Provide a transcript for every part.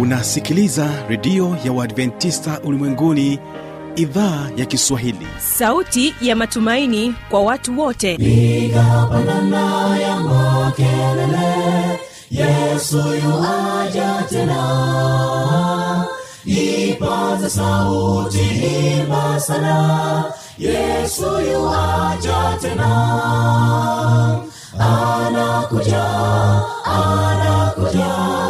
unasikiliza redio ya uadventista ulimwenguni idhaa ya kiswahili. Sauti ya matumaini kwa watu wote. Igapanana ya makelele yesu yuaja tena. Ipaza sauti imba sana yesu yuaja tena. Anakuja anakuja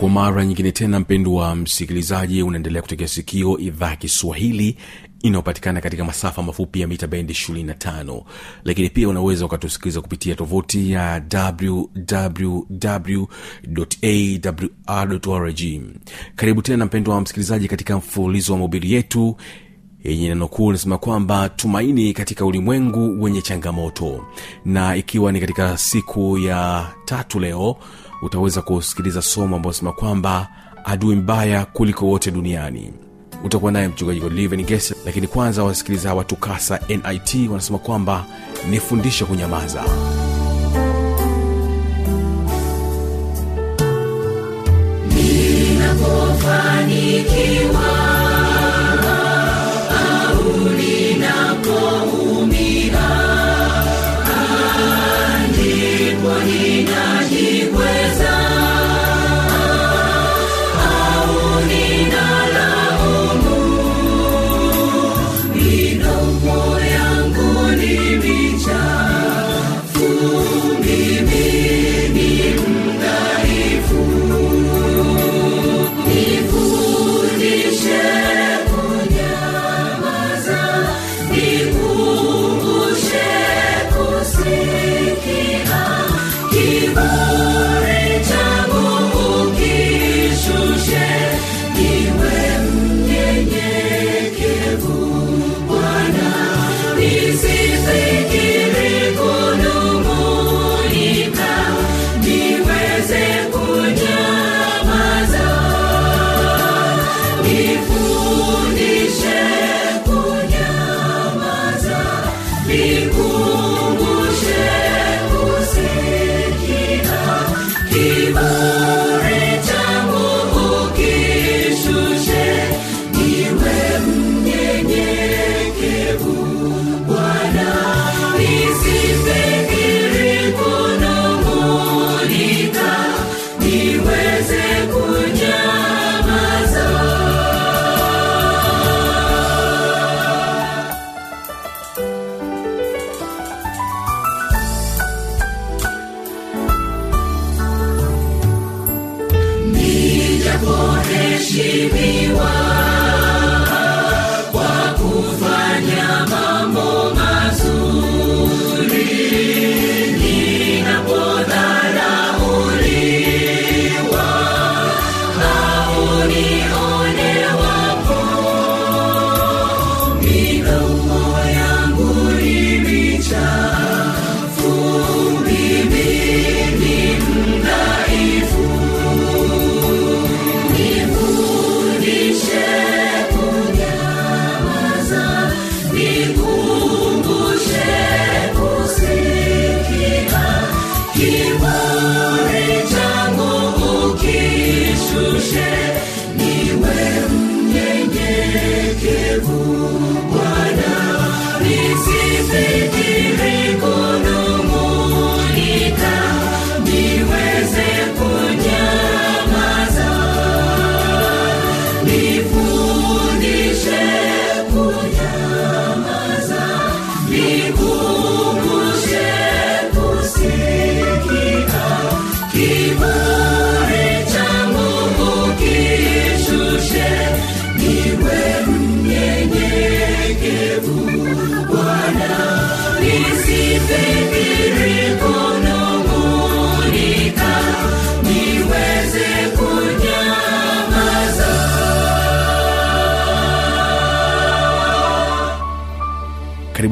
kwa mara nyingine tena mpendo wa msikilizaji unaendelea kutegea sikio idhaa ya kiswahili inayopatikana katika masafa mafupi ya mita bendi 25 lakini pia unaweza ukatusikiliza kupitia tovuti ya wwwawrrg karibu tena mpendo wa msikilizaji katika mfululizo wa mobili yetu yenye neno kuu linasema kwamba tumaini katika ulimwengu wenye changamoto. Na ikiwa ni katika siku ya tatu leo utaweza kusikiliza somo ambayo sema kwamba adui mbaya kuliko wote duniani. Utakuwa naye mchungaji godliven gese lakini kwanza wasikiliza watu kasa nit wanasema kwamba nifundishe kunyamaza. Ninapofanikiwa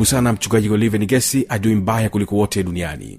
karibu sana mchungaji olive nigesi adui mbaya kuliko wote duniani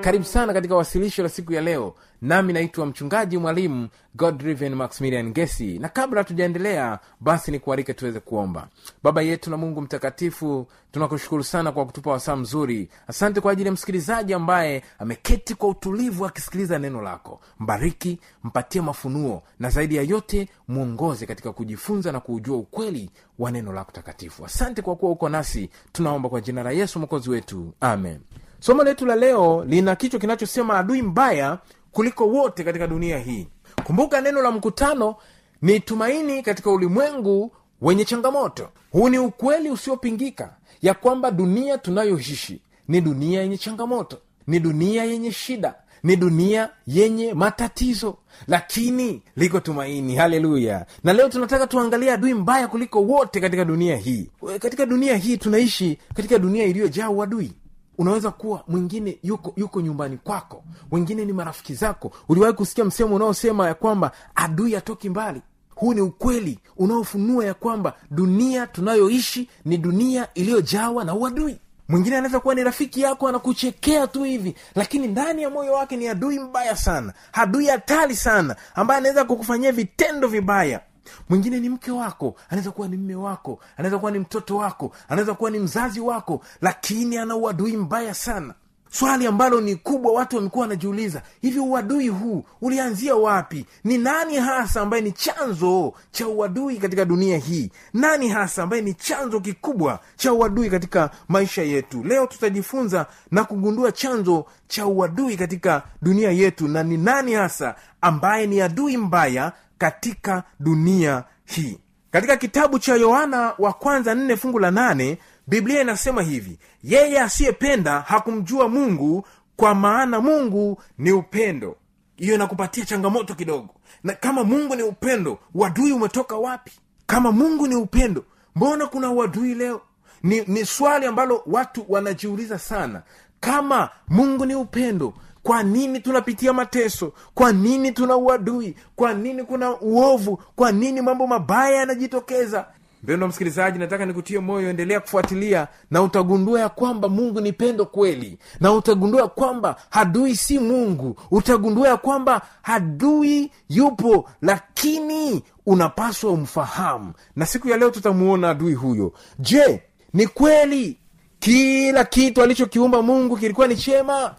karibu sana katika wasilisho la siku ya leo. Nami naitwa mchungaji mwalimu godriven maximilian gesi na kabla tujaendelea basi ni kuarike tuweze kuomba. Baba yetu na mungu mtakatifu tunakushukuru sana kwa kutupa wasaa mzuri. Asante kwa ajili ya msikilizaji ambaye ameketi kwa utulivu akisikiliza neno lako. Mbariki mpatie mafunuo na zaidi ya yote mwongoze katika kujifunza na kuujua ukweli wa neno lako takatifu. Asante kwa kuwa uko nasi. Tunaomba kwa jina la yesu mwokozi wetu. Amen somo letu la leo lina kichwa kinachosema adui mbaya kuliko wote katika dunia hii. Kumbuka neno la mkutano ni tumaini katika ulimwengu wenye changamoto. Huu ni ukweli usiopingika ya kwamba dunia tunayoishi ni dunia yenye changamoto ni dunia yenye shida ni dunia yenye matatizo. Lakini liko tumaini. Haleluya. Na leo tunataka tuangalie adui mbaya kuliko wote katika dunia hii. Katika dunia hii tunaishi katika dunia iliyojaa uadui unaweza kuwa mwingine yuko yuko nyumbani kwako. Wengine ni marafiki zako. Uliwahi kusikia msemo unaosema ya kwamba adui atoki mbali? Huu ni ukweli unaofunua ya kwamba dunia tunayoishi ni dunia iliyojawa na uadui. Mwingine anaweza kuwa ni rafiki yako anakuchekea tu hivi lakini ndani ya moyo wake ni adui mbaya sana adui hatari sana ambaye anaweza kukufanyia vitendo vibaya mwingine ni mke wako anaweza kuwa ni mme wako anaweza kuwa ni mtoto wako anaweza kuwa ni mzazi wako lakini ana uadui mbaya sana. Swali ambalo ni kubwa watu wamekuwa wanajiuliza hivi uadui huu ulianzia wapi? Ni nani hasa ambaye ni chanzo cha uadui katika dunia hii? Nani hasa ambaye ni chanzo kikubwa cha uadui katika maisha yetu? Leo tutajifunza na kugundua chanzo cha uadui katika dunia yetu na ni nani hasa ambaye ni adui mbaya katika dunia hii. Katika kitabu cha yohana wa kwanza nne fungu la nane biblia inasema hivi yeye asiyependa hakumjua mungu kwa maana mungu ni upendo. Hiyo inakupatia changamoto kidogo. Na kama mungu ni upendo uadui umetoka wapi? Kama mungu ni upendo mbona kuna uadui leo? Ni, ni swali ambalo watu wanajiuliza sana. Kama mungu ni upendo kwa nini tunapitia mateso? Kwa nini tuna uadui? Kwa nini kuna uovu? Kwa nini mambo mabaya yanajitokeza? Mpendo msikilizaji nataka nikutie moyo endelea kufuatilia na utagundua ya kwamba mungu ni pendo kweli. Na utagundua kwamba hadui si mungu. Utagundua ya kwamba hadui yupo lakini unapaswa umfahamu. Na siku ya leo tutamuona adui huyo. Je ni kweli kila kitu alichokiumba mungu kilikuwa ni chema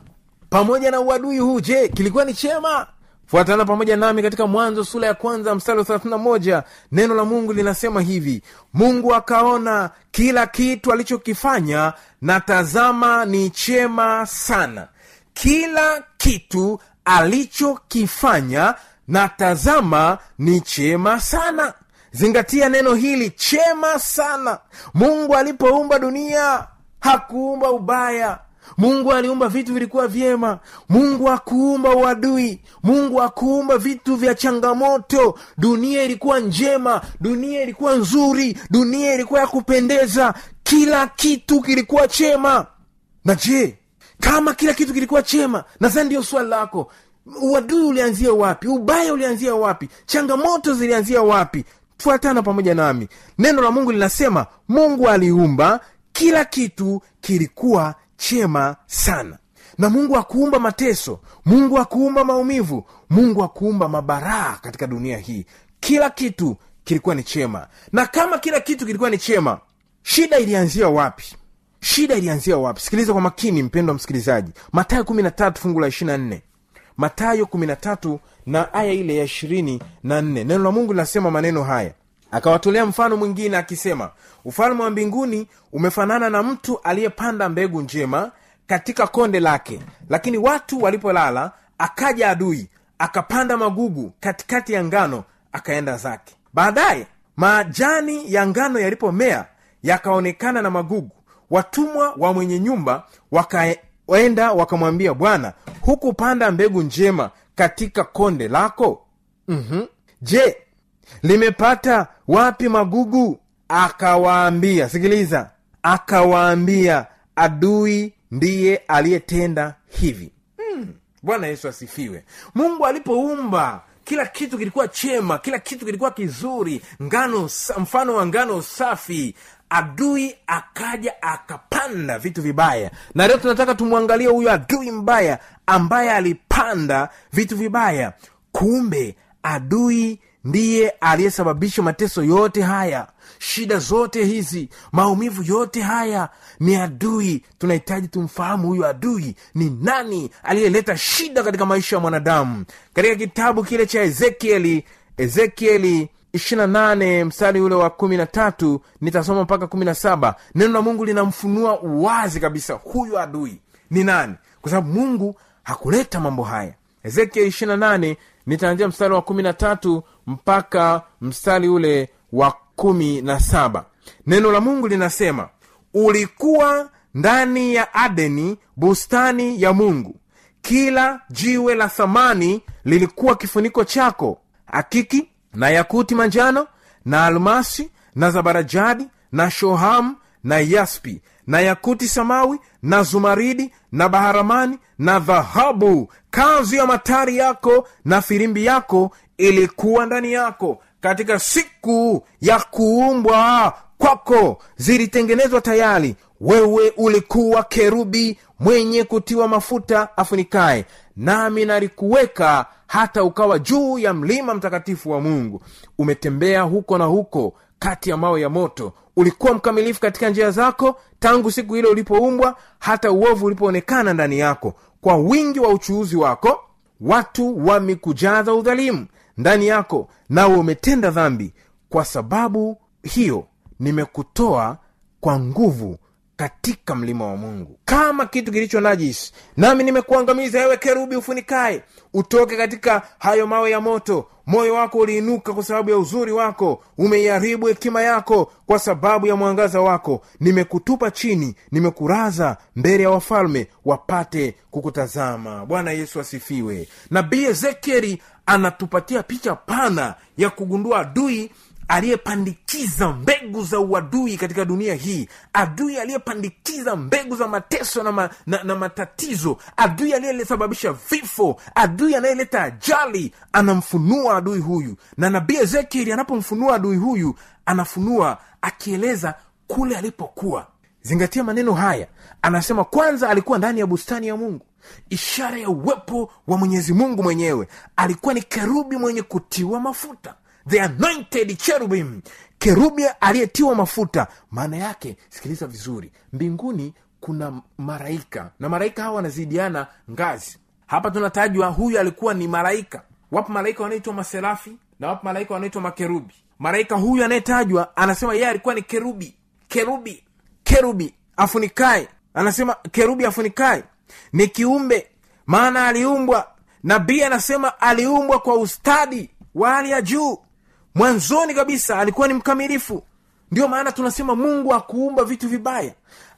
pamoja na uadui huu je kilikuwa ni chema? Fuatana pamoja nami katika mwanzo sura ya kwanza mstari wa thelathina moja. Neno la mungu linasema hivi mungu akaona kila kitu alichokifanya na tazama ni chema sana. Kila kitu alichokifanya na tazama ni chema sana. Zingatia neno hili chema sana. Mungu alipoumba dunia hakuumba ubaya mungu aliumba vitu vilikuwa vyema. Mungu akuumba uadui. Mungu akuumba vitu vya changamoto. Dunia ilikuwa njema. Dunia ilikuwa nzuri. Dunia ilikuwa ya kupendeza. Kila kitu kilikuwa chema. Na je kama kila kitu kilikuwa chema nadhani ndiyo swali lako. Uadui ulianzia wapi? Ubaya ulianzia wapi? Changamoto zilianzia wapi? Fuatana pamoja nami. Neno la mungu linasema mungu aliumba kila kitu kilikuwa chema sana. Na mungu akuumba mateso mungu akuumba maumivu mungu akuumba mabaraa katika dunia hii. Kila kitu kilikuwa ni chema. Na kama kila kitu kilikuwa ni chema shida ilianzia wapi? Shida ilianzia wapi? Sikiliza kwa makini mpendo wa msikilizaji. Matayo kumi na tatu fungu la ishirina nne. Matayo kumi na tatu na aya ile ya ishirini na nne. Neno la mungu linasema maneno haya akawatolea mfano mwingine akisema ufalme wa mbinguni umefanana na mtu aliyepanda mbegu njema katika konde lake. Lakini watu walipolala akaja adui akapanda magugu katikati ya ngano akaenda zake. Baadaye majani ya ngano yalipomea yakaonekana na magugu. Watumwa wa mwenye nyumba wakaenda wakamwambia bwana hukupanda mbegu njema katika konde lako? Mm-hmm. je limepata wapi magugu? Akawaambia sikiliza akawaambia adui ndiye aliyetenda hivi. Hmm. bwana yesu asifiwe. Mungu alipoumba kila kitu kilikuwa chema kila kitu kilikuwa kizuri ngano mfano wa ngano safi adui akaja akapanda vitu vibaya. Na leo tunataka tumwangalie huyo adui mbaya ambaye alipanda vitu vibaya. Kumbe adui ndiye aliyesababisha mateso yote haya. Shida zote hizi maumivu yote haya ni adui. Tunahitaji tumfahamu huyu adui ni nani aliyeleta shida katika maisha ya mwanadamu. Katika kitabu kile cha ezekieli ezekieli 28 mstari ule wa 13 nitasoma mpaka 17 neno la mungu linamfunua wazi kabisa huyu adui ni nani? Kwa sababu mungu hakuleta mambo haya. Ezekiel 28 nitaanzia mstari wa 13 mpaka mstari ule wa 17 neno la mungu linasema ulikuwa ndani ya adeni bustani ya mungu. Kila jiwe la thamani lilikuwa kifuniko chako akiki na yakuti manjano na almasi na zabarajadi na shohamu na yaspi na yakuti samawi na zumaridi na baharamani na dhahabu. Kazi ya matari yako na firimbi yako ilikuwa ndani yako. Katika siku ya kuumbwa kwako zilitengenezwa tayari. Wewe ulikuwa kerubi mwenye kutiwa mafuta afunikaye nami nalikuweka hata ukawa juu ya mlima mtakatifu wa mungu. Umetembea huko na huko kati ya mawe ya moto. Ulikuwa mkamilifu katika njia zako tangu siku ile ulipoumbwa hata uovu ulipoonekana ndani yako. Kwa wingi wa uchuuzi wako watu wamekujaza udhalimu ndani yako nawe umetenda dhambi. Kwa sababu hiyo nimekutoa kwa nguvu katika mlima wa mungu. Kama kitu kilicho najisi nami nimekuangamiza ewe kerubi ufunikaye. Utoke katika hayo mawe ya moto. Moyo wako uliinuka kwa sababu ya uzuri wako. Umeiharibu hekima yako kwa sababu ya mwangaza wako. Nimekutupa chini nimekuraza mbele ya wafalme wapate kukutazama. Bwana yesu asifiwe. Nabii ezekieli anatupatia picha pana ya kugundua adui aliyepandikiza mbegu za uadui katika dunia hii adui aliyepandikiza mbegu za mateso na, ma, na, na matatizo adui aliyesababisha vifo adui anayeleta ajali anamfunua adui huyu. Na nabii ezekieli anapomfunua adui huyu anafunua akieleza kule alipokuwa. Zingatia maneno haya. Anasema kwanza alikuwa ndani ya bustani ya mungu. Ishara ya uwepo wa mwenyezi mungu mwenyewe. Alikuwa ni kerubi mwenye kutiwa mafuta the anointed cherubim kerubi aliyetiwa mafuta. Maana yake sikiliza vizuri mbinguni kuna maraika na maraika hawa wanazidiana ngazi. Hapa tunatajwa huyu alikuwa ni maraika wapo malaika wanaitwa maserafi na wapo malaika wanaitwa makerubi. Malaika huyu anayetajwa anasema yeye alikuwa ni kerubi. Kerubi kerubi afunikae anasema kerubi afunikae ni kiumbe maana aliumbwa. Nabii anasema aliumbwa kwa ustadi wa hali ya juu mwanzoni kabisa alikuwa ni mkamilifu. Ndio maana tunasema mungu akuumba vitu vibaya.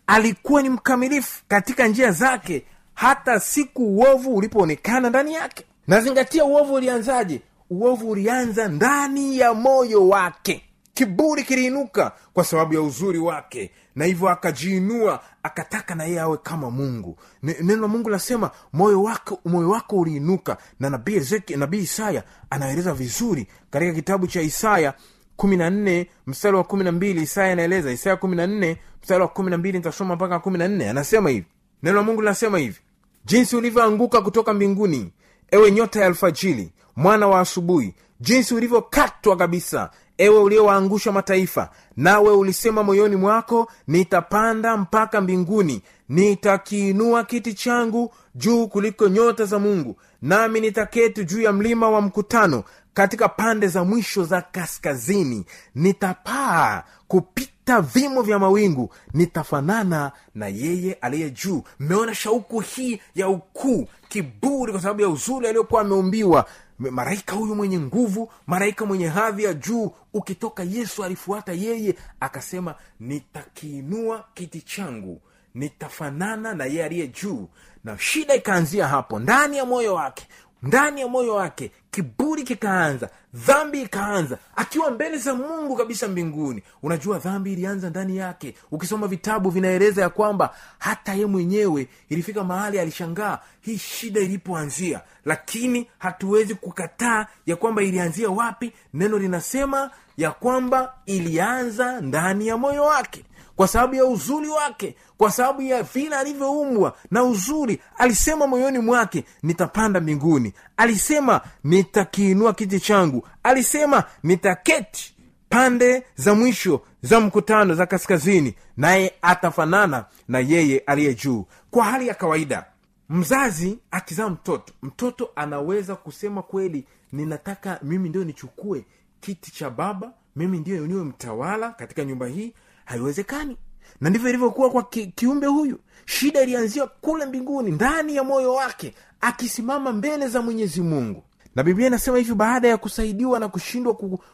Alikuwa ni mkamilifu katika njia zake hata siku uovu ulipoonekana ndani yake. Nazingatia uovu ulianzaje? Uovu ulianza ndani ya moyo wake kiburi kiliinuka kwa sababu ya uzuri wake. Na hivyo akajiinua akataka na yeye awe kama mungu. Ne- neno la mungu linasema moyo wako moyo wako uliinuka. Na nabii nabii isaya anaeleza vizuri katika kitabu cha isaya kumi na nne mstari wa kumi na mbili. Isaya anaeleza isaya kumi na nne mstari wa kumi na mbili nitasoma mpaka kumi na nne. Anasema hivi. Neno la mungu linasema hivi. Jinsi ulivyoanguka kutoka mbinguni ewe nyota ya alfajili mwana wa asubuhi jinsi ulivyokatwa kabisa ewe uliowaangusha mataifa nawe ulisema moyoni mwako nitapanda mpaka mbinguni nitakiinua kiti changu juu kuliko nyota za mungu nami nitaketi juu ya mlima wa mkutano katika pande za mwisho za kaskazini. Nitapaa kupita vimo vya mawingu nitafanana na yeye aliye juu. Mmeona shauku hii ya ukuu kiburi kwa sababu ya uzuri aliyokuwa ameumbiwa malaika huyu mwenye nguvu malaika mwenye hadhi ya juu ukitoka yesu alifuata yeye akasema nitakiinua kiti changu nitafanana na yeye aliye juu. Na shida ikaanzia hapo ndani ya moyo wake ndani ya moyo wake kiburi kikaanza dhambi ikaanza. Akiwa mbele za mungu kabisa mbinguni unajua dhambi ilianza ndani yake. Ukisoma vitabu vinaeleza ya kwamba hata ye mwenyewe ilifika mahali alishangaa hii shida ilipoanzia. Lakini hatuwezi kukataa ya kwamba ilianzia wapi. Neno linasema ya kwamba ilianza ndani ya moyo wake kwa sababu ya uzuri wake kwa sababu ya vile alivyoumbwa na uzuri alisema moyoni mwake nitapanda mbinguni. Alisema nitakiinua kiti changu. Alisema nitaketi pande za mwisho za mkutano za kaskazini naye atafanana na yeye aliye juu. Kwa hali ya kawaida mzazi akizaa mtoto mtoto anaweza kusema kweli ninataka mimi ndio nichukue kiti cha baba mimi ndio niwe mtawala katika nyumba hii haiwezekani. Na ndivyo ilivyokuwa kwa ki, kiumbe huyu. Shida ilianzia kule mbinguni ndani ya moyo wake akisimama mbele za mwenyezi mungu. Na biblia inasema hivi baada ya kusaidiwa na kushindwa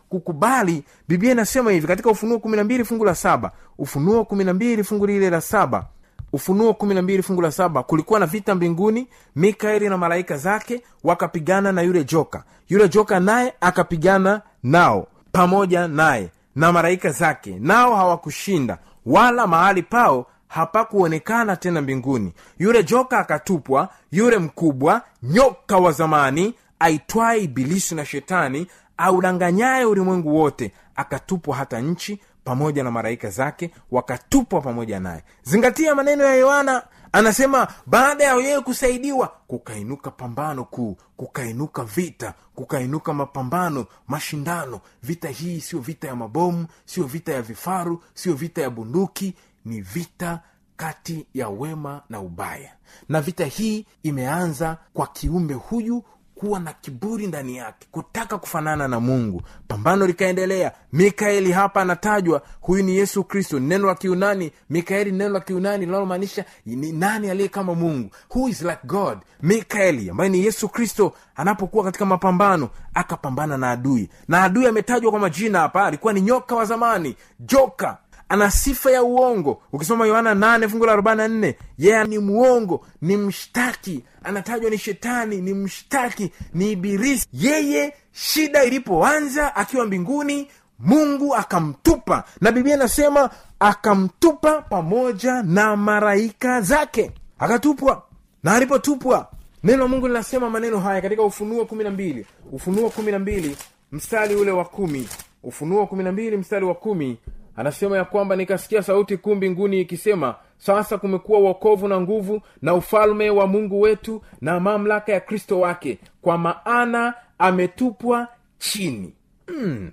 kukubali biblia inasema hivi katika ufunuo kumi na mbili fungu la saba. Ufunuo kumi na mbili fungu lile la saba. Ufunuo kumi na mbili fungu la saba. Kulikuwa na vita mbinguni mikaeli na malaika zake wakapigana na yule joka. Yule joka naye akapigana nao pamoja naye na malaika zake nao hawakushinda wala mahali pao hapakuonekana tena mbinguni. Yule joka akatupwa yule mkubwa nyoka wa zamani aitwaye ibilisi na shetani audanganyaye ulimwengu wote akatupwa hata nchi pamoja na malaika zake wakatupwa pamoja naye. Zingatia maneno ya yohana anasema baada ya yeye kusaidiwa kukainuka pambano kuu kukainuka vita kukainuka mapambano mashindano. Vita hii sio vita ya mabomu sio vita ya vifaru sio vita ya bunduki ni vita kati ya wema na ubaya. Na vita hii imeanza kwa kiumbe huyu kuwa na kiburi ndani yake kutaka kufanana na mungu. Pambano likaendelea. Mikaeli hapa anatajwa huyu ni yesu kristo. Neno la kiunani mikaeli neno la kiunani linalomaanisha ni nani aliye kama mungu? Who is like god? Mikaeli ambaye ni yesu kristo anapokuwa katika mapambano akapambana na adui. Na adui ametajwa kwa majina hapa alikuwa ni nyoka wa zamani joka ana sifa ya uongo. Ukisoma yohana nane fungu la arobaini na nne yeye ni mwongo ni mshtaki. Anatajwa ni shetani ni mshtaki ni ibilisi. Yeye shida ilipoanza akiwa mbinguni mungu akamtupa. Na biblia inasema akamtupa pamoja na maraika zake. Akatupwa. Na alipotupwa neno mungu linasema maneno haya katika ufunuo kumi na mbili. Ufunuo kumi na mbili mstari ule wa kumi. Ufunuo kumi na mbili mstari wa kumi anasema ya kwamba nikasikia sauti kuu mbinguni ikisema sasa kumekuwa uokovu na nguvu na ufalme wa mungu wetu na mamlaka ya kristo wake. Kwa maana ametupwa chini.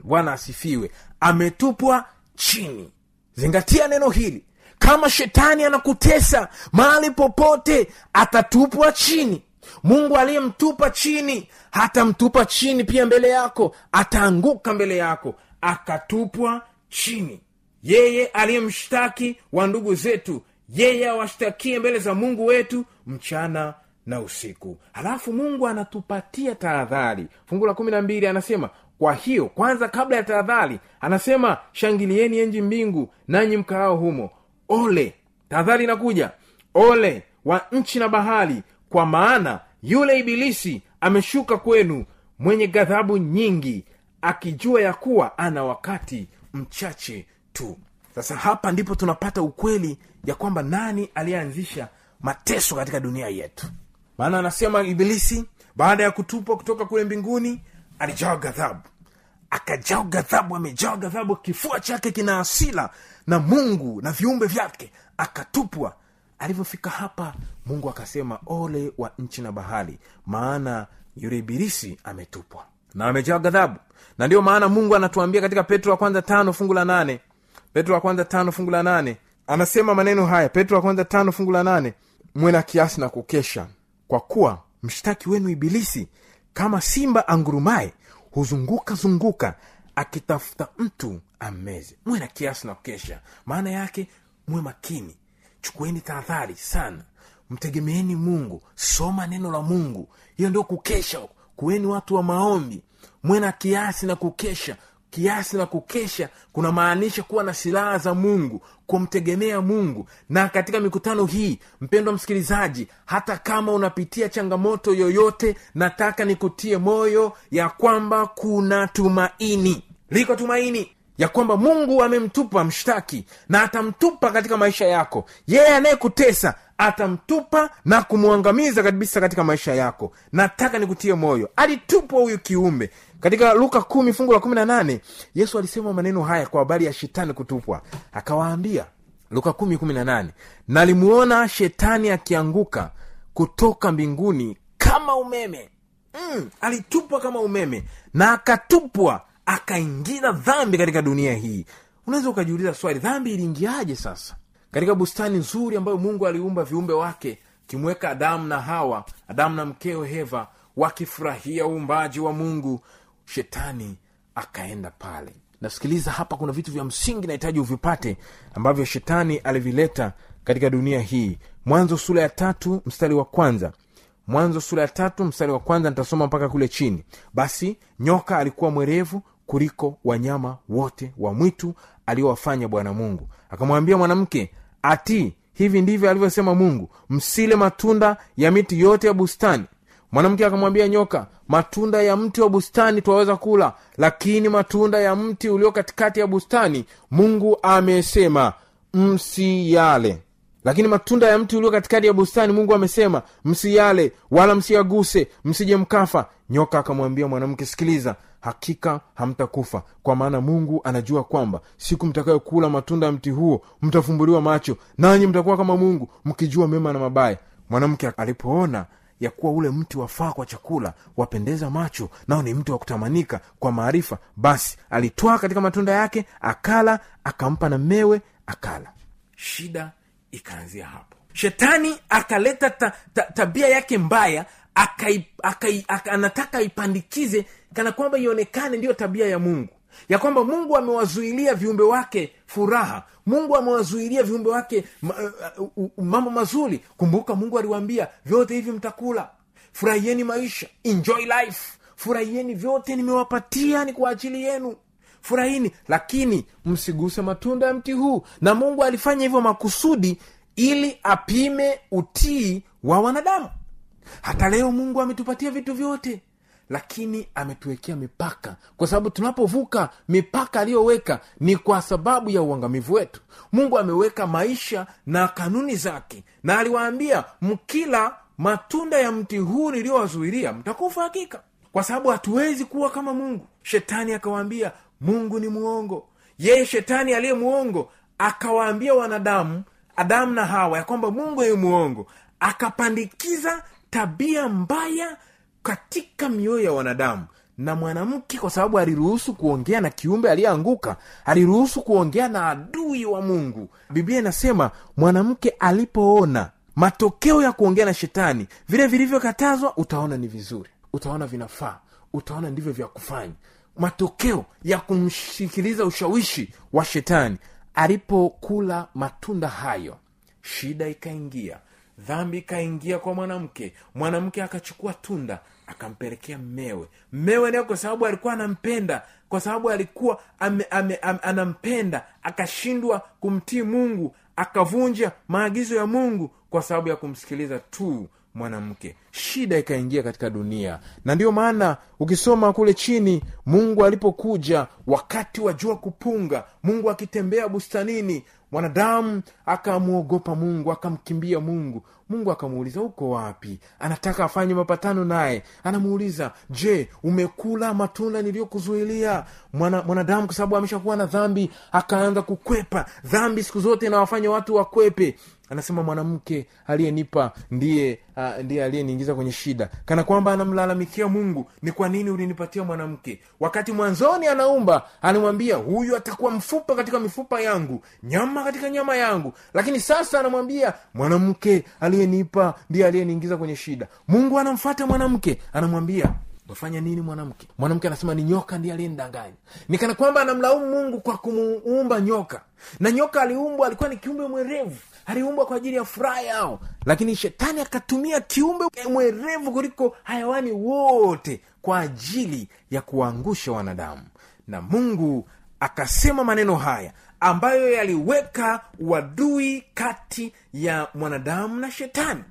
Bwana mm, asifiwe. Ametupwa chini. Zingatia neno hili. Kama shetani anakutesa mahali popote atatupwa chini. Mungu aliyemtupa chini hatamtupa chini pia mbele yako. Ataanguka mbele yako akatupwa chini yeye aliyemshtaki wa ndugu zetu yeye awashtakie mbele za mungu wetu mchana na usiku. Halafu mungu anatupatia tahadhari. Fungu la kumi na mbili anasema kwa hiyo kwanza kabla ya tahadhari anasema shangilieni enji mbingu nanyi mkaao humo. Ole! Tahadhari inakuja. Ole wa nchi na bahari kwa maana yule ibilisi ameshuka kwenu mwenye ghadhabu nyingi akijua ya kuwa ana wakati mchache tu. Sasa hapa ndipo tunapata ukweli ya kwamba nani aliyeanzisha mateso katika dunia yetu. Maana anasema ibilisi baada ya kutupwa kutoka kule mbinguni alijawa ghadhabu. Akajaa ghadhabu amejaa ghadhabu kifua chake kina asila na mungu na viumbe vyake akatupwa. Alivyofika hapa mungu akasema ole wa nchi na bahari maana yule ibilisi ametupwa. Na amejaa ghadhabu. Na ndiyo maana mungu anatuambia katika petro wa kwanza tano fungu la nane petro wa kwanza tano fungu la nane. Anasema maneno haya petro wa kwanza tano fungu la nane mwe na kiasi na kukesha kwa kuwa mshtaki wenu ibilisi kama simba angurumaye huzunguka zunguka akitafuta mtu ammeze mwe na kiasi na kukesha. Maana yake mwe makini. Chukueni tahadhari sana. Mtegemeeni mungu. Soma neno la mungu. Hiyo ndio kukesha. Kuweni watu wa maombi. Mwe na kiasi na kukesha kiasi na kukesha kunamaanisha kuwa na silaha za mungu kumtegemea mungu. Na katika mikutano hii mpendwa msikilizaji hata kama unapitia changamoto yoyote nataka nikutie moyo ya kwamba kuna tumaini. Liko tumaini ya kwamba mungu amemtupa mshtaki na atamtupa katika maisha yako. Yeye anayekutesa atamtupa na kumwangamiza kabisa katika maisha yako. Nataka nikutie moyo. Alitupwa huyu kiumbe. Katika luka kumi fungu la kumi na nane yesu alisema maneno haya kwa habari ya shetani kutupwa. Akawaambia luka kumi kumi na nane nalimuona shetani akianguka kutoka mbinguni kama umeme. Mm, alitupwa kama umeme na akatupwa akaingiza dhambi katika dunia hii. Unaweza ukajiuliza swali dhambi iliingiaje sasa? Katika bustani nzuri ambayo mungu aliumba viumbe wake kimweka adamu na hawa adamu na mkewe heva wakifurahia uumbaji wa mungu shetani akaenda pale. Nasikiliza hapa kuna vitu vya msingi nahitaji uvipate ambavyo shetani alivileta katika dunia hii. Mwanzo sura ya tatu mstari wa kwanza. Mwanzo sura ya tatu mstari wa kwanza nitasoma mpaka kule chini. Basi nyoka alikuwa mwerevu kuliko wanyama wote wa mwitu aliowafanya bwana mungu. Akamwambia mwanamke ati hivi ndivyo alivyosema mungu msile matunda ya miti yote ya bustani. Mwanamke akamwambia nyoka matunda ya mti wa bustani twaweza kula lakini matunda ya mti ulio katikati ya bustani mungu amesema msiyale. Lakini matunda ya mti ulio katikati ya bustani mungu amesema msiyale wala msiyaguse msije mkafa. Nyoka akamwambia mwanamke sikiliza hakika hamtakufa kwa maana mungu anajua kwamba siku mtakayokula matunda ya mti huo mtafumbuliwa macho nanyi mtakuwa kama mungu mkijua mema na mabaya. Mwanamke alipoona ya kuwa ule mti wafaa kwa chakula wapendeza macho nao ni mti wa kutamanika kwa maarifa basi alitwaa katika matunda yake akala akampa na mewe akala. Shida ikaanzia hapo shetani akaleta ta, ta, tabia yake mbaya akai, akai, aka, anataka aipandikize kana kwamba ionekane ndiyo tabia ya mungu. Ya kwamba mungu amewazuilia viumbe wake furaha. Mungu amewazuilia viumbe wake uh, uh, mambo mazuri. Kumbuka mungu aliwaambia vyote hivi mtakula. Furahieni maisha. Enjoy life. Furahieni vyote nimewapatia ni kwa ajili yenu. Furahini. Lakini msiguse matunda ya mti huu. Na mungu alifanya hivyo makusudi ili apime utii wa wanadamu. Hata leo mungu ametupatia vitu vyote lakini ametuwekea mipaka. Kwa sababu tunapovuka mipaka aliyoweka ni kwa sababu ya uangamivu wetu. Mungu ameweka maisha na kanuni zake na aliwaambia mkila matunda ya mti huu niliyowazuilia mtakufa hakika. Kwa sababu hatuwezi kuwa kama mungu. Shetani akawaambia mungu ni mwongo yeye shetani aliye mwongo akawaambia wanadamu adamu na hawa ya kwamba mungu ni mwongo akapandikiza tabia mbaya katika mioyo ya wanadamu. Na mwanamke kwa sababu aliruhusu kuongea na kiumbe aliyeanguka aliruhusu kuongea na adui wa mungu. Biblia inasema mwanamke alipoona matokeo ya kuongea na shetani vile vilivyokatazwa utaona ni vizuri. Utaona vinafaa. Utaona ndivyo vya kufanya. Matokeo ya kumshikiliza ushawishi wa shetani alipokula matunda hayo shida ikaingia dhambi ikaingia kwa mwanamke. Mwanamke akachukua tunda akampelekea mmewe. Mmewe nayo kwa sababu alikuwa anampenda kwa sababu alikuwa ame, ame, ame, anampenda akashindwa kumtii mungu akavunja maagizo ya mungu kwa sababu ya kumsikiliza tu mwanamke. Shida ikaingia katika dunia. Na ndiyo maana ukisoma kule chini mungu alipokuja wakati wa jua kupunga mungu akitembea bustanini mwanadamu akamwogopa mungu akamkimbia mungu. Mungu akamuuliza uko wapi? Anataka afanye mapatano naye. Anamuuliza je umekula matunda niliyokuzuilia? Mwana, mwanadamu kwa sababu ameshakuwa na dhambi akaanza kukwepa. Dhambi siku zote inawafanya watu wakwepe anasema mwanamke aliyenipa ndiye uh, ndiye aliyeniingiza kwenye shida. Kana kwamba anamlalamikia mungu ni kwa nini ulinipatia mwanamke? Wakati mwanzoni anaumba anamwambia huyu atakuwa mfupa katika mifupa yangu nyama katika nyama yangu. Lakini sasa anamwambia mwanamke aliyenipa ndiye aliyeniingiza kwenye shida. Mungu anamfata mwanamke anamwambia wafanya nini mwanamke? Mwanamke anasema ni nyoka ndiye aliyenidanganya. Nikana kwamba anamlaumu mungu kwa kumuumba nyoka. Na nyoka aliumbwa alikuwa ni kiumbe mwerevu. Aliumbwa kwa ajili ya furaha yao. Lakini shetani akatumia kiumbe mwerevu kuliko hayawani wote kwa ajili ya kuwaangusha wanadamu. Na mungu akasema maneno haya ambayo yaliweka uadui kati ya mwanadamu na shetani.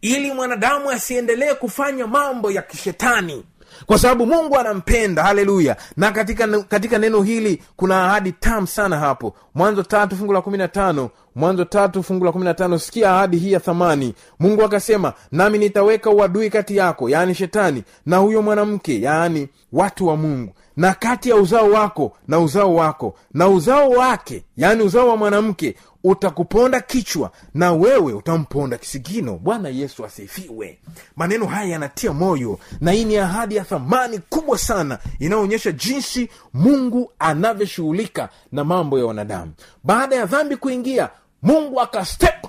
Ili mwanadamu asiendelee kufanya mambo ya kishetani kwa sababu mungu anampenda haleluya. Na katika, katika neno hili kuna ahadi tam sana hapo. Mwanzo tatu fungu la kumi na tano mwanzo tatu fungu la kumi na tano sikia ahadi hii ya thamani. Mungu akasema nami nitaweka uadui kati yako yaani shetani na huyo mwanamke yaani watu wa mungu. Na kati ya uzao wako na uzao wako na uzao wake yaani uzao wa mwanamke utakuponda kichwa na wewe utamponda kisigino. Bwana yesu asifiwe. Maneno haya yanatia moyo na hii ni ahadi ya thamani kubwa sana inayoonyesha jinsi mungu anavyoshughulika na mambo ya wanadamu. Baada ya dhambi kuingia mungu aka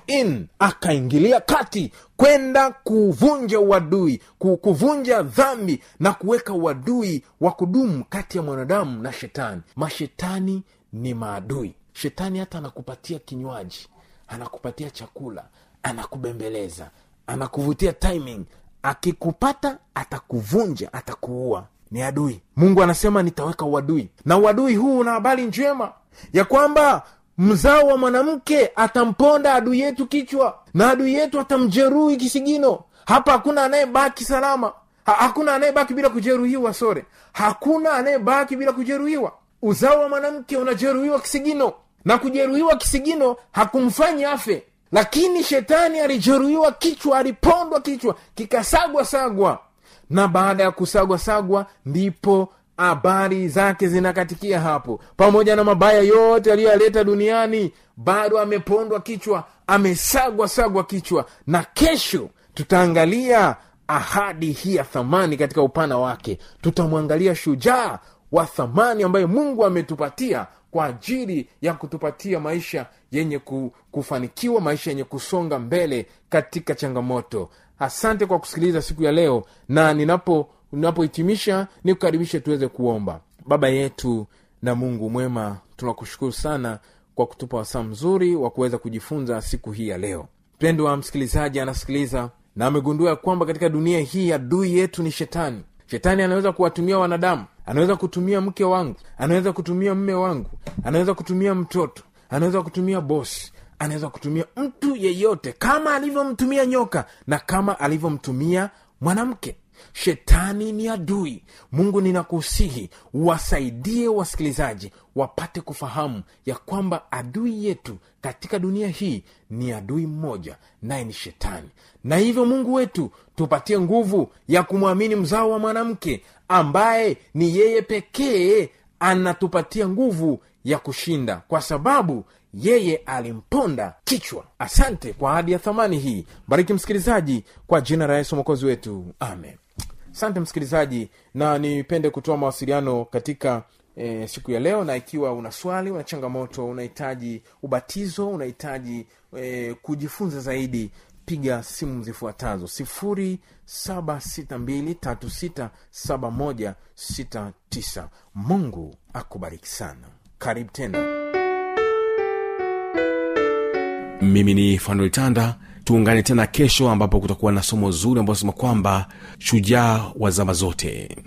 in akaingilia kati kwenda kuvunja uadui kuvunja dhambi na kuweka uadui wa kudumu kati ya mwanadamu na shetani. Mashetani ni maadui shetani hata anakupatia kinywaji anakupatia chakula anakubembeleza anakuvutia timing. Akikupata atakuvunja atakuua. Ni adui. Mungu anasema nitaweka uadui. Na uadui huu una habari njema ya kwamba mzao wa mwanamke atamponda adui yetu kichwa na adui yetu atamjeruhi kisigino. Hapa hakuna anayebaki salama. Ha, hakuna anayebaki bila kujeruhiwa sore hakuna anayebaki bila kujeruhiwa uzao wa mwanamke unajeruhiwa kisigino. Na kujeruhiwa kisigino hakumfanyi afe. Lakini shetani alijeruhiwa kichwa alipondwa kichwa kikasagwa sagwa. Na baada ya kusagwa sagwa ndipo habari zake zinakatikia hapo. Pamoja na mabaya yote aliyoyaleta duniani bado amepondwa kichwa amesagwa sagwa kichwa. Na kesho tutaangalia ahadi hii ya thamani katika upana wake. Tutamwangalia shujaa wa thamani ambaye mungu ametupatia kwa ajili ya kutupatia maisha yenye kufanikiwa maisha yenye kusonga mbele katika changamoto. Asante kwa kusikiliza siku ya leo na ninapo ninapohitimisha nikukaribishe tuweze kuomba. Baba yetu na mungu mwema tunakushukuru sana kwa kutupa wasaa mzuri wa kuweza kujifunza siku hii ya leo. Mpendwa msikilizaji anasikiliza na amegundua ya kwamba katika dunia hii adui yetu ni shetani shetani anaweza kuwatumia wanadamu anaweza kutumia mke wangu anaweza kutumia mme wangu anaweza kutumia mtoto anaweza kutumia bosi anaweza kutumia mtu yeyote kama alivyomtumia nyoka na kama alivyomtumia mwanamke shetani ni adui. Mungu ninakusihi wasaidie wasikilizaji wapate kufahamu ya kwamba adui yetu katika dunia hii ni adui mmoja naye ni shetani. Na hivyo mungu wetu tupatie nguvu ya kumwamini mzao wa mwanamke ambaye ni yeye pekee anatupatia nguvu ya kushinda kwa sababu yeye alimponda kichwa. Asante kwa ahadi ya thamani hii. Bariki msikilizaji kwa jina la yesu mwokozi wetu. Amen asante msikilizaji na nipende kutoa mawasiliano katika e, siku ya leo na ikiwa una swali una changamoto unahitaji ubatizo unahitaji e, kujifunza zaidi piga simu zifuatazo. Sifuri saba sita mbili tatu sita saba moja sita tisa. Mungu akubariki sana. Karibu tena. Mimi ni fanuel tanda tuungane tena kesho ambapo kutakuwa na somo zuri ambayo sema kwamba shujaa wa zama zote